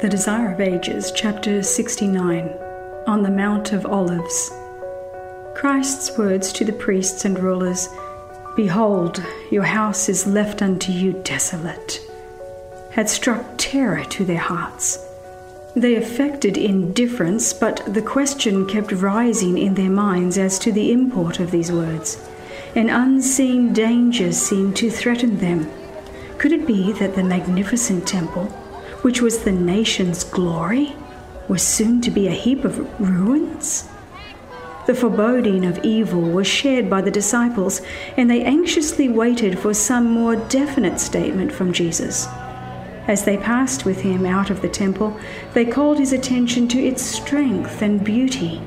The Desire of Ages, chapter 69, on the Mount of Olives. Christ's words to the priests and rulers Behold, your house is left unto you desolate, had struck terror to their hearts. They affected indifference, but the question kept rising in their minds as to the import of these words. An unseen danger seemed to threaten them. Could it be that the magnificent temple, which was the nation's glory, was soon to be a heap of ruins? The foreboding of evil was shared by the disciples, and they anxiously waited for some more definite statement from Jesus. As they passed with him out of the temple, they called his attention to its strength and beauty.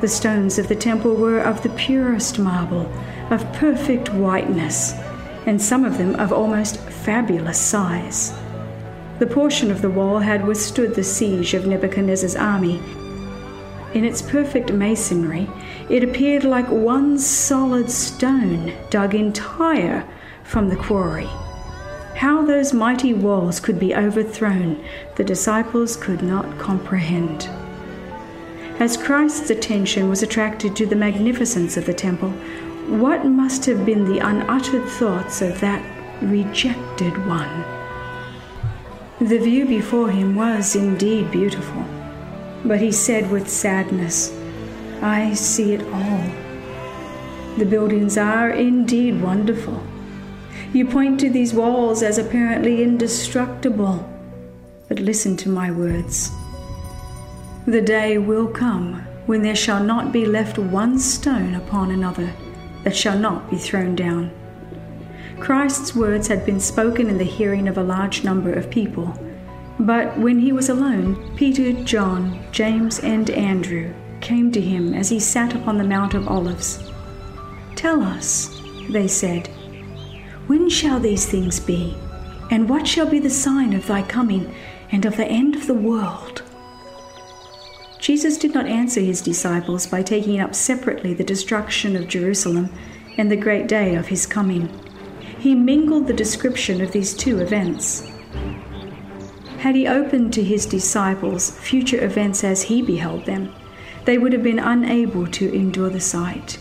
The stones of the temple were of the purest marble, of perfect whiteness, and some of them of almost fabulous size. The portion of the wall had withstood the siege of Nebuchadnezzar's army. In its perfect masonry, it appeared like one solid stone dug entire from the quarry. How those mighty walls could be overthrown, the disciples could not comprehend. As Christ's attention was attracted to the magnificence of the temple, what must have been the unuttered thoughts of that rejected one? The view before him was indeed beautiful, but he said with sadness, I see it all. The buildings are indeed wonderful. You point to these walls as apparently indestructible, but listen to my words. The day will come when there shall not be left one stone upon another that shall not be thrown down. Christ's words had been spoken in the hearing of a large number of people. But when he was alone, Peter, John, James, and Andrew came to him as he sat upon the Mount of Olives. Tell us, they said, when shall these things be? And what shall be the sign of thy coming and of the end of the world? Jesus did not answer his disciples by taking up separately the destruction of Jerusalem and the great day of his coming he mingled the description of these two events. Had he opened to his disciples future events as he beheld them, they would have been unable to endure the sight.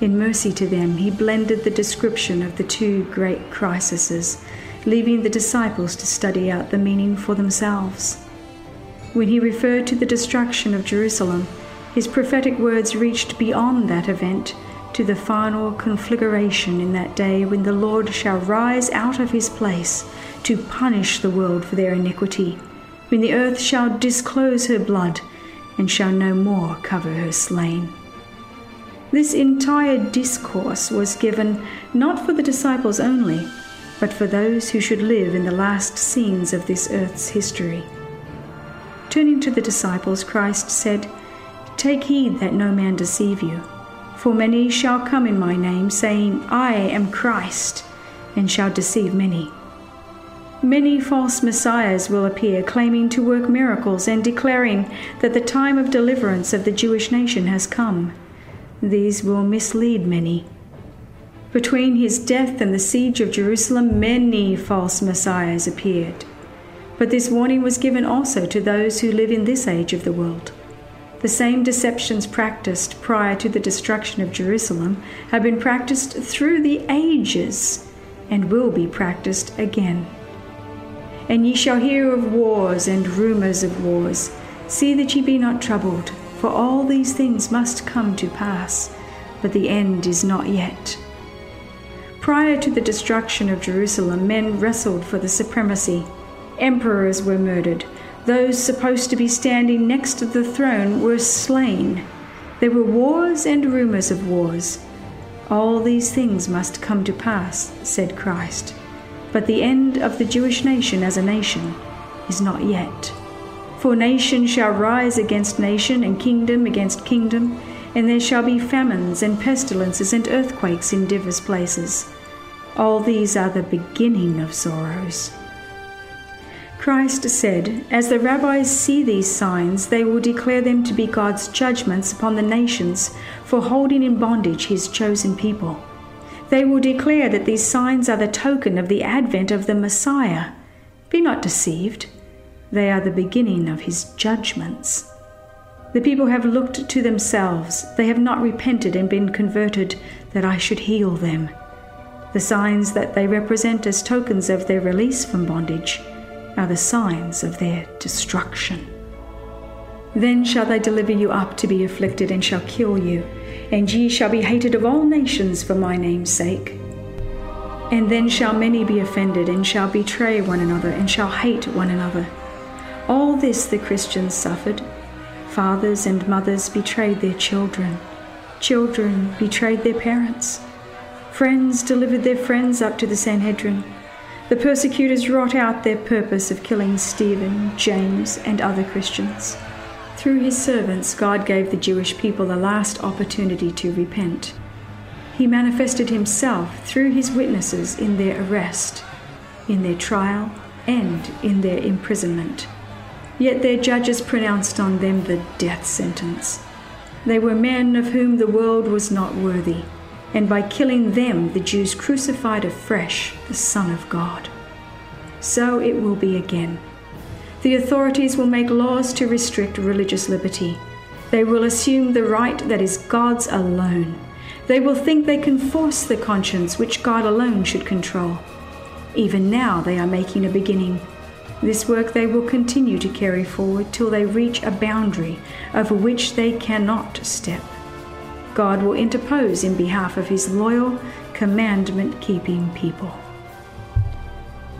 In mercy to them, he blended the description of the two great crises, leaving the disciples to study out the meaning for themselves. When he referred to the destruction of Jerusalem, his prophetic words reached beyond that event to the final conflagration in that day when the Lord shall rise out of his place to punish the world for their iniquity, when the earth shall disclose her blood and shall no more cover her slain. This entire discourse was given not for the disciples only, but for those who should live in the last scenes of this earth's history. Turning to the disciples, Christ said, Take heed that no man deceive you. For many shall come in my name, saying, I am Christ, and shall deceive many. Many false messiahs will appear, claiming to work miracles and declaring that the time of deliverance of the Jewish nation has come. These will mislead many. Between his death and the siege of Jerusalem, many false messiahs appeared. But this warning was given also to those who live in this age of the world. The same deceptions practiced prior to the destruction of Jerusalem have been practiced through the ages and will be practiced again. And ye shall hear of wars and rumors of wars. See that ye be not troubled, for all these things must come to pass, but the end is not yet. Prior to the destruction of Jerusalem, men wrestled for the supremacy. Emperors were murdered those supposed to be standing next to the throne were slain. There were wars and rumors of wars. All these things must come to pass, said Christ. But the end of the Jewish nation as a nation is not yet. For nation shall rise against nation, and kingdom against kingdom, and there shall be famines and pestilences and earthquakes in divers places. All these are the beginning of sorrows. Christ said, As the rabbis see these signs, they will declare them to be God's judgments upon the nations for holding in bondage his chosen people. They will declare that these signs are the token of the advent of the Messiah. Be not deceived. They are the beginning of his judgments. The people have looked to themselves, they have not repented and been converted, that I should heal them. The signs that they represent as tokens of their release from bondage are the signs of their destruction. Then shall they deliver you up to be afflicted, and shall kill you, and ye shall be hated of all nations for my name's sake. And then shall many be offended, and shall betray one another, and shall hate one another. All this the Christians suffered. Fathers and mothers betrayed their children. Children betrayed their parents. Friends delivered their friends up to the Sanhedrin. The persecutors wrought out their purpose of killing Stephen, James, and other Christians. Through his servants, God gave the Jewish people a last opportunity to repent. He manifested himself through his witnesses in their arrest, in their trial, and in their imprisonment. Yet their judges pronounced on them the death sentence. They were men of whom the world was not worthy, and by killing them the Jews crucified afresh the Son of God. So it will be again. The authorities will make laws to restrict religious liberty. They will assume the right that is God's alone they will think they can force the conscience which God alone should control. Even now they are making a beginning. This work they will continue to carry forward till they reach a boundary over which they cannot step. God will interpose in behalf of his loyal, commandment keeping people.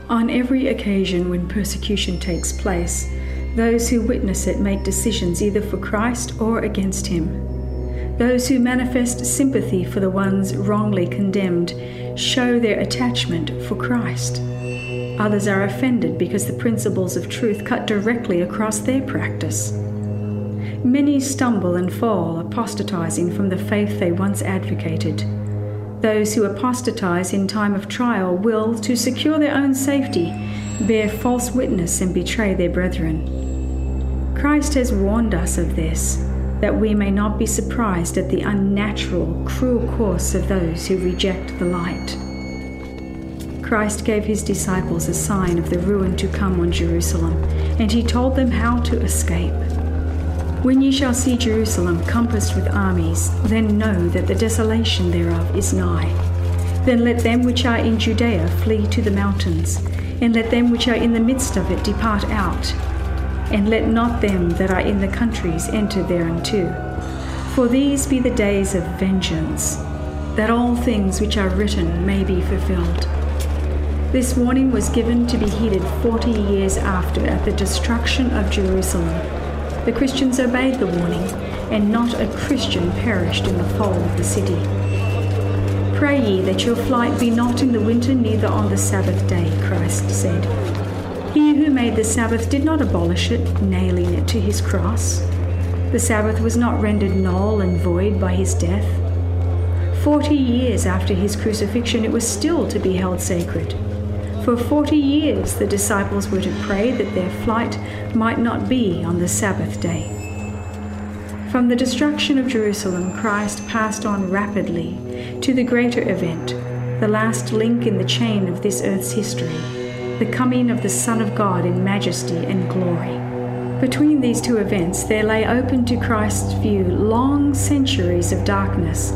On every occasion when persecution takes place, those who witness it make decisions either for Christ or against him. Those who manifest sympathy for the ones wrongly condemned show their attachment for Christ. Others are offended because the principles of truth cut directly across their practice. Many stumble and fall, apostatizing from the faith they once advocated. Those who apostatize in time of trial will, to secure their own safety, bear false witness and betray their brethren. Christ has warned us of this that we may not be surprised at the unnatural, cruel course of those who reject the light. Christ gave his disciples a sign of the ruin to come on Jerusalem, and he told them how to escape. When ye shall see Jerusalem compassed with armies, then know that the desolation thereof is nigh. Then let them which are in Judea flee to the mountains, and let them which are in the midst of it depart out and let not them that are in the countries enter thereunto. For these be the days of vengeance, that all things which are written may be fulfilled. This warning was given to be heeded forty years after at the destruction of Jerusalem. The Christians obeyed the warning, and not a Christian perished in the fall of the city. Pray ye that your flight be not in the winter, neither on the Sabbath day, Christ said. He who made the Sabbath did not abolish it, nailing it to his cross. The Sabbath was not rendered null and void by his death. Forty years after his crucifixion, it was still to be held sacred. For forty years, the disciples were to pray that their flight might not be on the Sabbath day. From the destruction of Jerusalem, Christ passed on rapidly to the greater event, the last link in the chain of this earth's history the coming of the Son of God in majesty and glory. Between these two events, there lay open to Christ's view long centuries of darkness,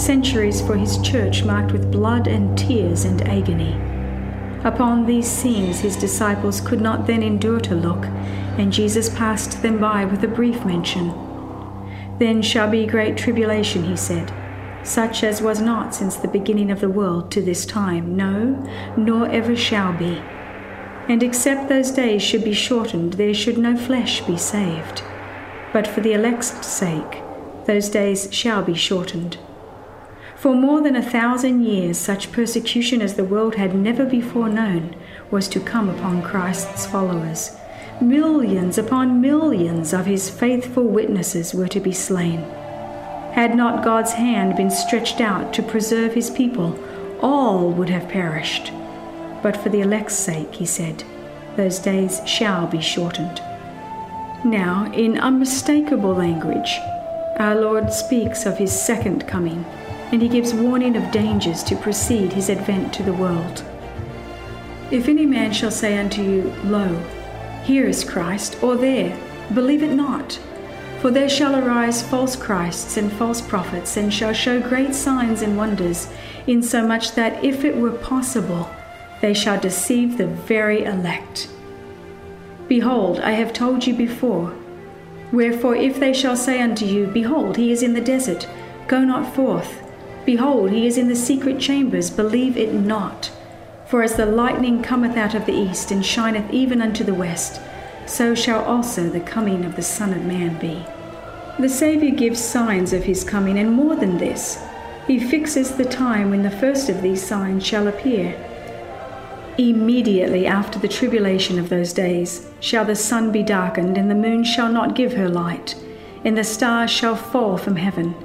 centuries for his church marked with blood and tears and agony. Upon these scenes, his disciples could not then endure to look, and Jesus passed them by with a brief mention. Then shall be great tribulation, he said such as was not since the beginning of the world to this time, no, nor ever shall be. And except those days should be shortened, there should no flesh be saved. But for the elect's sake, those days shall be shortened. For more than a thousand years, such persecution as the world had never before known was to come upon Christ's followers. Millions upon millions of his faithful witnesses were to be slain. Had not God's hand been stretched out to preserve his people, all would have perished. But for the elect's sake, he said, those days shall be shortened. Now, in unmistakable language, our Lord speaks of his second coming and he gives warning of dangers to precede his advent to the world. If any man shall say unto you, Lo, here is Christ, or there, believe it not. For there shall arise false Christs and false prophets, and shall show great signs and wonders, insomuch that if it were possible, they shall deceive the very elect. Behold, I have told you before. Wherefore, if they shall say unto you, Behold, he is in the desert, go not forth. Behold, he is in the secret chambers, believe it not. For as the lightning cometh out of the east, and shineth even unto the west, so shall also the coming of the Son of Man be. The Saviour gives signs of his coming, and more than this, he fixes the time when the first of these signs shall appear. Immediately after the tribulation of those days shall the sun be darkened, and the moon shall not give her light, and the stars shall fall from heaven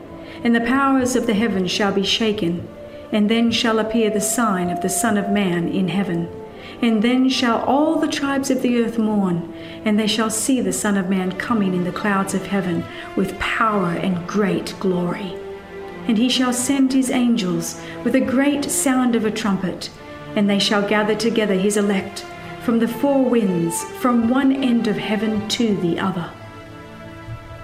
and the powers of the heavens shall be shaken. And then shall appear the sign of the Son of Man in heaven. And then shall all the tribes of the earth mourn, and they shall see the Son of Man coming in the clouds of heaven with power and great glory. And he shall send his angels with a great sound of a trumpet, and they shall gather together his elect from the four winds, from one end of heaven to the other.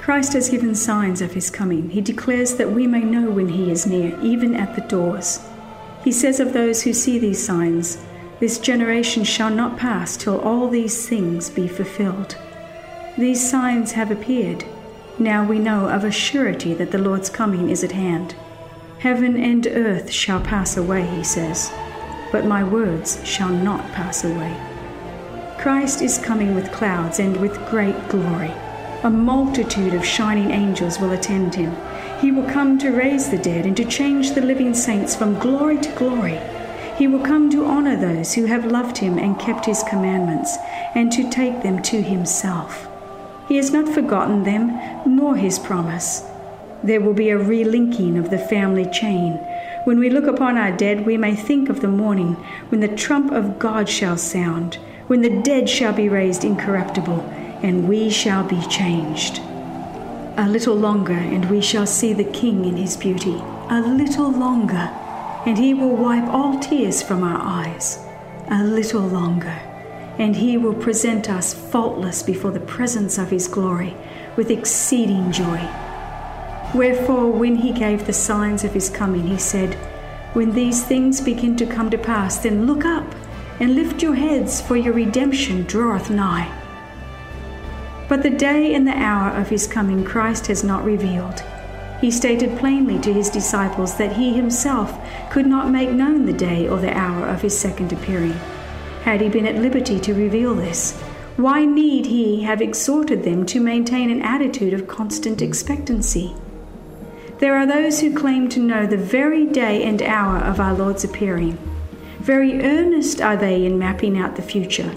Christ has given signs of his coming. He declares that we may know when he is near, even at the doors. He says of those who see these signs, This generation shall not pass till all these things be fulfilled. These signs have appeared. Now we know of a surety that the Lord's coming is at hand. Heaven and earth shall pass away, he says, but my words shall not pass away. Christ is coming with clouds and with great glory. A multitude of shining angels will attend him. He will come to raise the dead and to change the living saints from glory to glory. He will come to honor those who have loved him and kept his commandments, and to take them to himself. He has not forgotten them, nor his promise. There will be a relinking of the family chain. When we look upon our dead, we may think of the morning when the trump of God shall sound, when the dead shall be raised incorruptible and we shall be changed. A little longer, and we shall see the King in his beauty. A little longer, and he will wipe all tears from our eyes. A little longer, and he will present us faultless before the presence of his glory with exceeding joy. Wherefore, when he gave the signs of his coming, he said, When these things begin to come to pass, then look up and lift your heads, for your redemption draweth nigh. But the day and the hour of his coming Christ has not revealed. He stated plainly to his disciples that he himself could not make known the day or the hour of his second appearing. Had he been at liberty to reveal this, why need he have exhorted them to maintain an attitude of constant expectancy? There are those who claim to know the very day and hour of our Lord's appearing. Very earnest are they in mapping out the future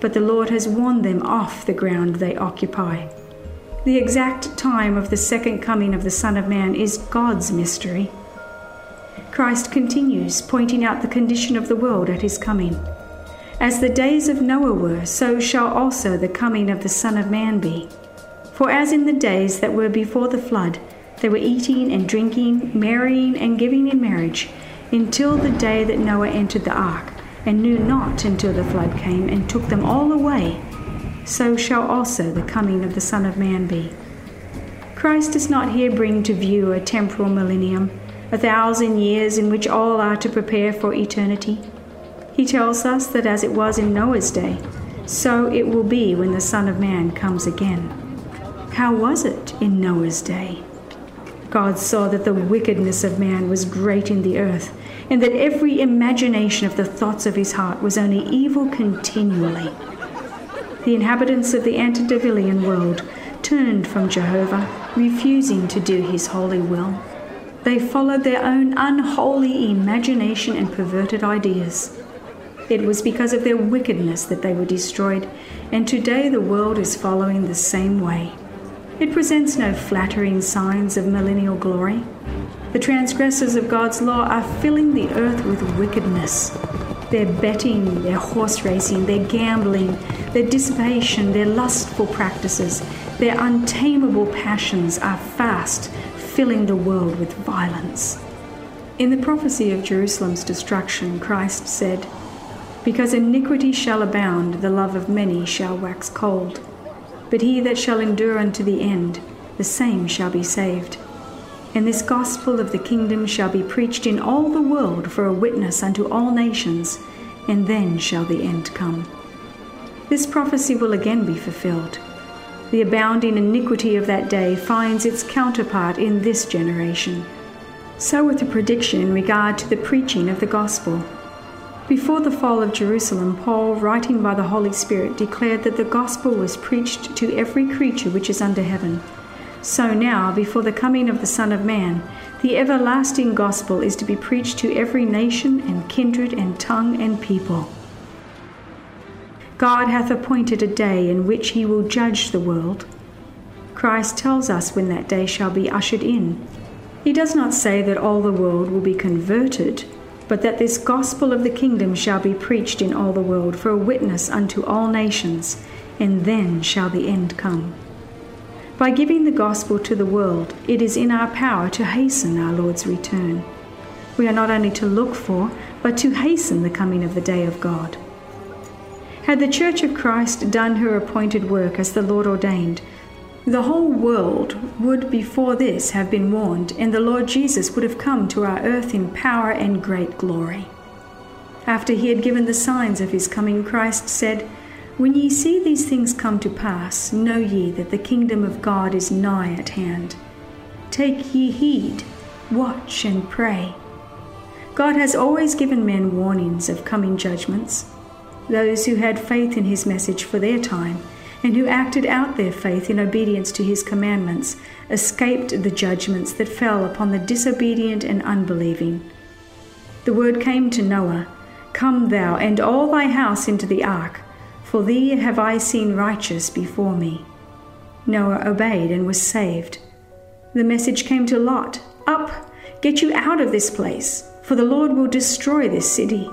but the Lord has warned them off the ground they occupy. The exact time of the second coming of the Son of Man is God's mystery. Christ continues, pointing out the condition of the world at his coming. As the days of Noah were, so shall also the coming of the Son of Man be. For as in the days that were before the flood, they were eating and drinking, marrying and giving in marriage, until the day that Noah entered the ark and knew not until the flood came and took them all away, so shall also the coming of the Son of Man be. Christ does not here bring to view a temporal millennium, a thousand years in which all are to prepare for eternity. He tells us that as it was in Noah's day, so it will be when the Son of Man comes again. How was it in Noah's day? God saw that the wickedness of man was great in the earth and that every imagination of the thoughts of his heart was only evil continually. The inhabitants of the antediluvian world turned from Jehovah, refusing to do his holy will. They followed their own unholy imagination and perverted ideas. It was because of their wickedness that they were destroyed, and today the world is following the same way. It presents no flattering signs of millennial glory. The transgressors of God's law are filling the earth with wickedness. Their betting, their horse racing, their gambling, their dissipation, their lustful practices, their untamable passions are fast filling the world with violence. In the prophecy of Jerusalem's destruction, Christ said, Because iniquity shall abound, the love of many shall wax cold. But he that shall endure unto the end, the same shall be saved. And this gospel of the kingdom shall be preached in all the world for a witness unto all nations, and then shall the end come. This prophecy will again be fulfilled. The abounding iniquity of that day finds its counterpart in this generation. So with the prediction in regard to the preaching of the gospel. Before the fall of Jerusalem, Paul, writing by the Holy Spirit, declared that the gospel was preached to every creature which is under heaven so now, before the coming of the Son of Man, the everlasting gospel is to be preached to every nation and kindred and tongue and people. God hath appointed a day in which he will judge the world. Christ tells us when that day shall be ushered in. He does not say that all the world will be converted, but that this gospel of the kingdom shall be preached in all the world for a witness unto all nations, and then shall the end come. By giving the gospel to the world, it is in our power to hasten our Lord's return. We are not only to look for, but to hasten the coming of the day of God. Had the Church of Christ done her appointed work as the Lord ordained, the whole world would before this have been warned, and the Lord Jesus would have come to our earth in power and great glory. After he had given the signs of his coming, Christ said, when ye see these things come to pass, know ye that the kingdom of God is nigh at hand. Take ye heed, watch and pray. God has always given men warnings of coming judgments. Those who had faith in his message for their time and who acted out their faith in obedience to his commandments escaped the judgments that fell upon the disobedient and unbelieving. The word came to Noah Come thou and all thy house into the ark for thee have I seen righteous before me. Noah obeyed and was saved. The message came to Lot Up, get you out of this place, for the Lord will destroy this city.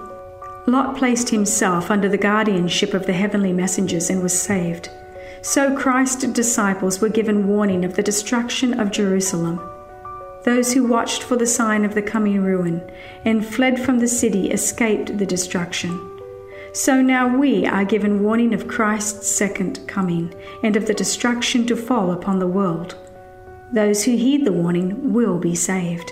Lot placed himself under the guardianship of the heavenly messengers and was saved. So Christ's disciples were given warning of the destruction of Jerusalem. Those who watched for the sign of the coming ruin and fled from the city escaped the destruction. So now we are given warning of Christ's second coming and of the destruction to fall upon the world. Those who heed the warning will be saved.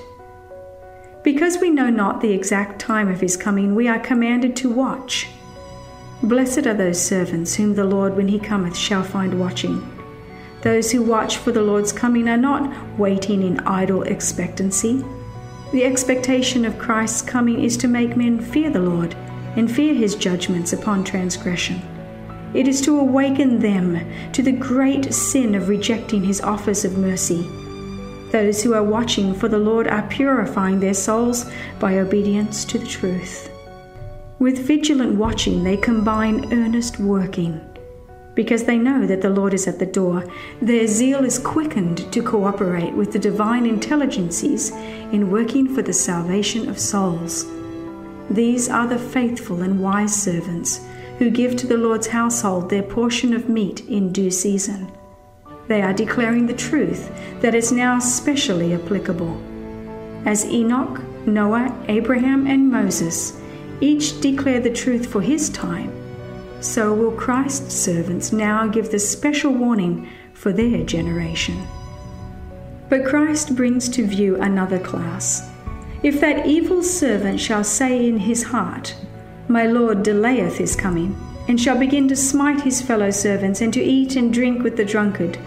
Because we know not the exact time of his coming, we are commanded to watch. Blessed are those servants whom the Lord, when he cometh, shall find watching. Those who watch for the Lord's coming are not waiting in idle expectancy. The expectation of Christ's coming is to make men fear the Lord and fear his judgments upon transgression. It is to awaken them to the great sin of rejecting his offers of mercy. Those who are watching for the Lord are purifying their souls by obedience to the truth. With vigilant watching, they combine earnest working. Because they know that the Lord is at the door, their zeal is quickened to cooperate with the divine intelligences in working for the salvation of souls. These are the faithful and wise servants who give to the Lord's household their portion of meat in due season. They are declaring the truth that is now specially applicable. As Enoch, Noah, Abraham, and Moses each declare the truth for his time, so will Christ's servants now give the special warning for their generation. But Christ brings to view another class if that evil servant shall say in his heart, My Lord delayeth his coming, and shall begin to smite his fellow servants, and to eat and drink with the drunkard,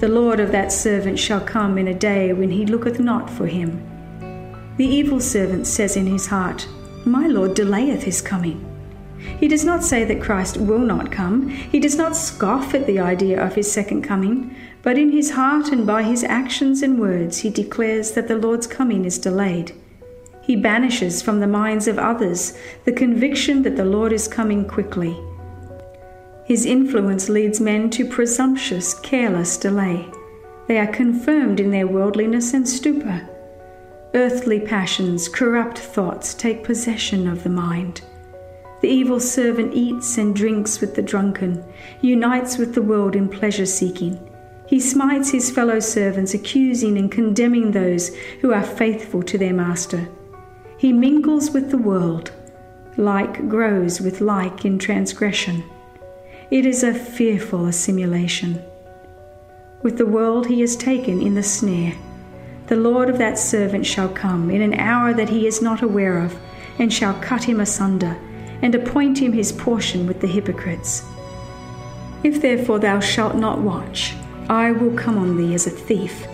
the Lord of that servant shall come in a day when he looketh not for him. The evil servant says in his heart, My Lord delayeth his coming. He does not say that Christ will not come. He does not scoff at the idea of his second coming, but in his heart and by his actions and words he declares that the Lord's coming is delayed. He banishes from the minds of others the conviction that the Lord is coming quickly. His influence leads men to presumptuous, careless delay. They are confirmed in their worldliness and stupor. Earthly passions, corrupt thoughts take possession of the mind. The evil servant eats and drinks with the drunken, unites with the world in pleasure seeking. He smites his fellow servants, accusing and condemning those who are faithful to their master. He mingles with the world. Like grows with like in transgression. It is a fearful assimilation. With the world he is taken in the snare. The Lord of that servant shall come in an hour that he is not aware of, and shall cut him asunder, and appoint him his portion with the hypocrites. If therefore thou shalt not watch, I will come on thee as a thief,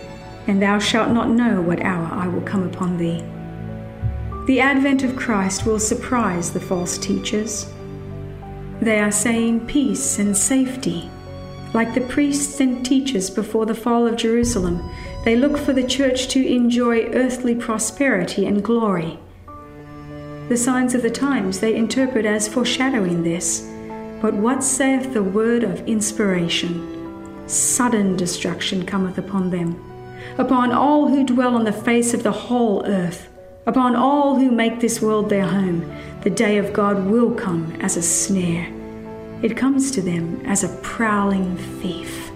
and thou shalt not know what hour I will come upon thee. The advent of Christ will surprise the false teachers. They are saying peace and safety. Like the priests and teachers before the fall of Jerusalem, they look for the church to enjoy earthly prosperity and glory. The signs of the times they interpret as foreshadowing this. But what saith the word of inspiration? Sudden destruction cometh upon them, upon all who dwell on the face of the whole earth, upon all who make this world their home. The day of God will come as a snare. It comes to them as a prowling thief.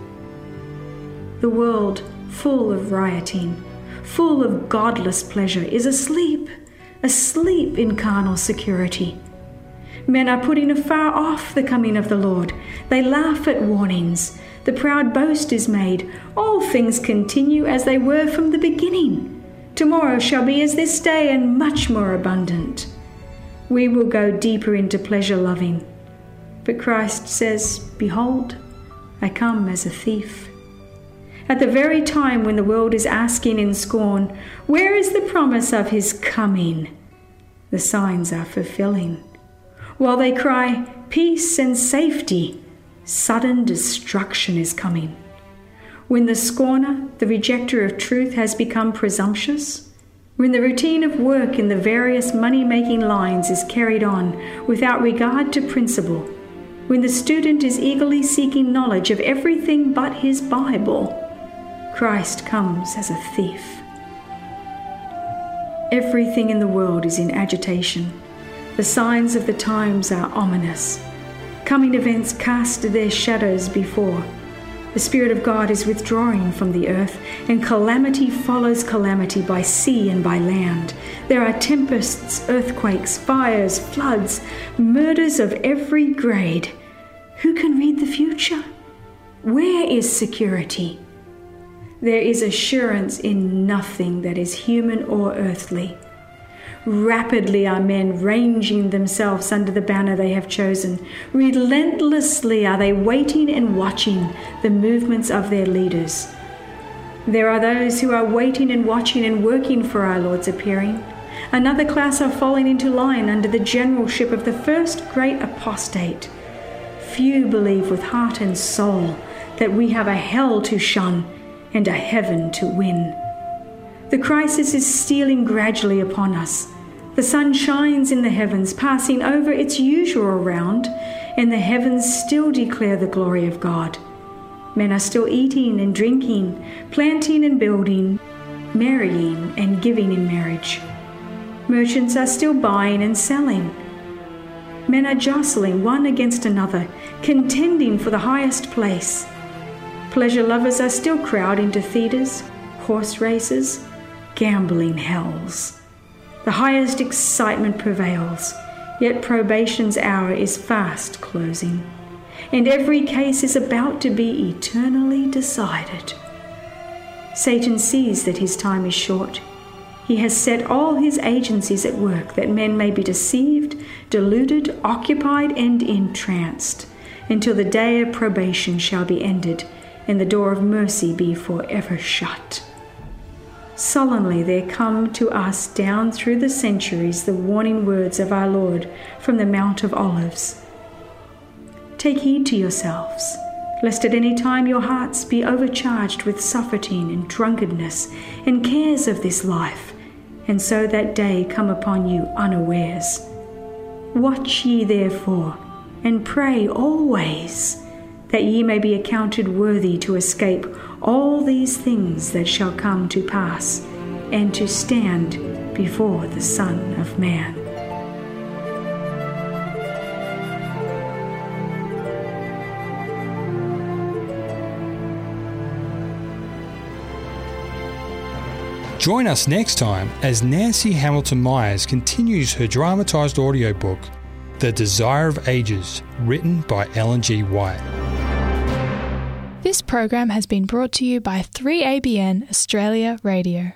The world, full of rioting, full of godless pleasure, is asleep, asleep in carnal security. Men are putting afar off the coming of the Lord. They laugh at warnings. The proud boast is made. All things continue as they were from the beginning. Tomorrow shall be as this day and much more abundant. We will go deeper into pleasure loving but Christ says, Behold, I come as a thief. At the very time when the world is asking in scorn, Where is the promise of his coming? The signs are fulfilling. While they cry, Peace and safety, sudden destruction is coming. When the scorner, the rejecter of truth, has become presumptuous, when the routine of work in the various money making lines is carried on without regard to principle, when the student is eagerly seeking knowledge of everything but his Bible, Christ comes as a thief. Everything in the world is in agitation. The signs of the times are ominous. Coming events cast their shadows before. The Spirit of God is withdrawing from the earth, and calamity follows calamity by sea and by land. There are tempests, earthquakes, fires, floods, murders of every grade. Who can read the future? Where is security? There is assurance in nothing that is human or earthly. Rapidly are men ranging themselves under the banner they have chosen. Relentlessly are they waiting and watching the movements of their leaders. There are those who are waiting and watching and working for our Lord's appearing. Another class are falling into line under the generalship of the first great apostate few believe with heart and soul that we have a hell to shun and a heaven to win. The crisis is stealing gradually upon us. The sun shines in the heavens, passing over its usual round, and the heavens still declare the glory of God. Men are still eating and drinking, planting and building, marrying and giving in marriage. Merchants are still buying and selling. Men are jostling one against another, contending for the highest place. Pleasure lovers are still crowding to theatres, horse races, gambling hells. The highest excitement prevails, yet probation's hour is fast closing, and every case is about to be eternally decided. Satan sees that his time is short he has set all his agencies at work that men may be deceived, deluded, occupied, and entranced, until the day of probation shall be ended, and the door of mercy be forever shut. Solemnly there come to us down through the centuries the warning words of our Lord from the Mount of Olives. Take heed to yourselves, lest at any time your hearts be overcharged with suffering and drunkenness and cares of this life, and so that day come upon you unawares. Watch ye therefore, and pray always, that ye may be accounted worthy to escape all these things that shall come to pass, and to stand before the Son of Man. Join us next time as Nancy Hamilton Myers continues her dramatised audiobook, The Desire of Ages, written by Ellen G. White. This program has been brought to you by 3ABN Australia Radio.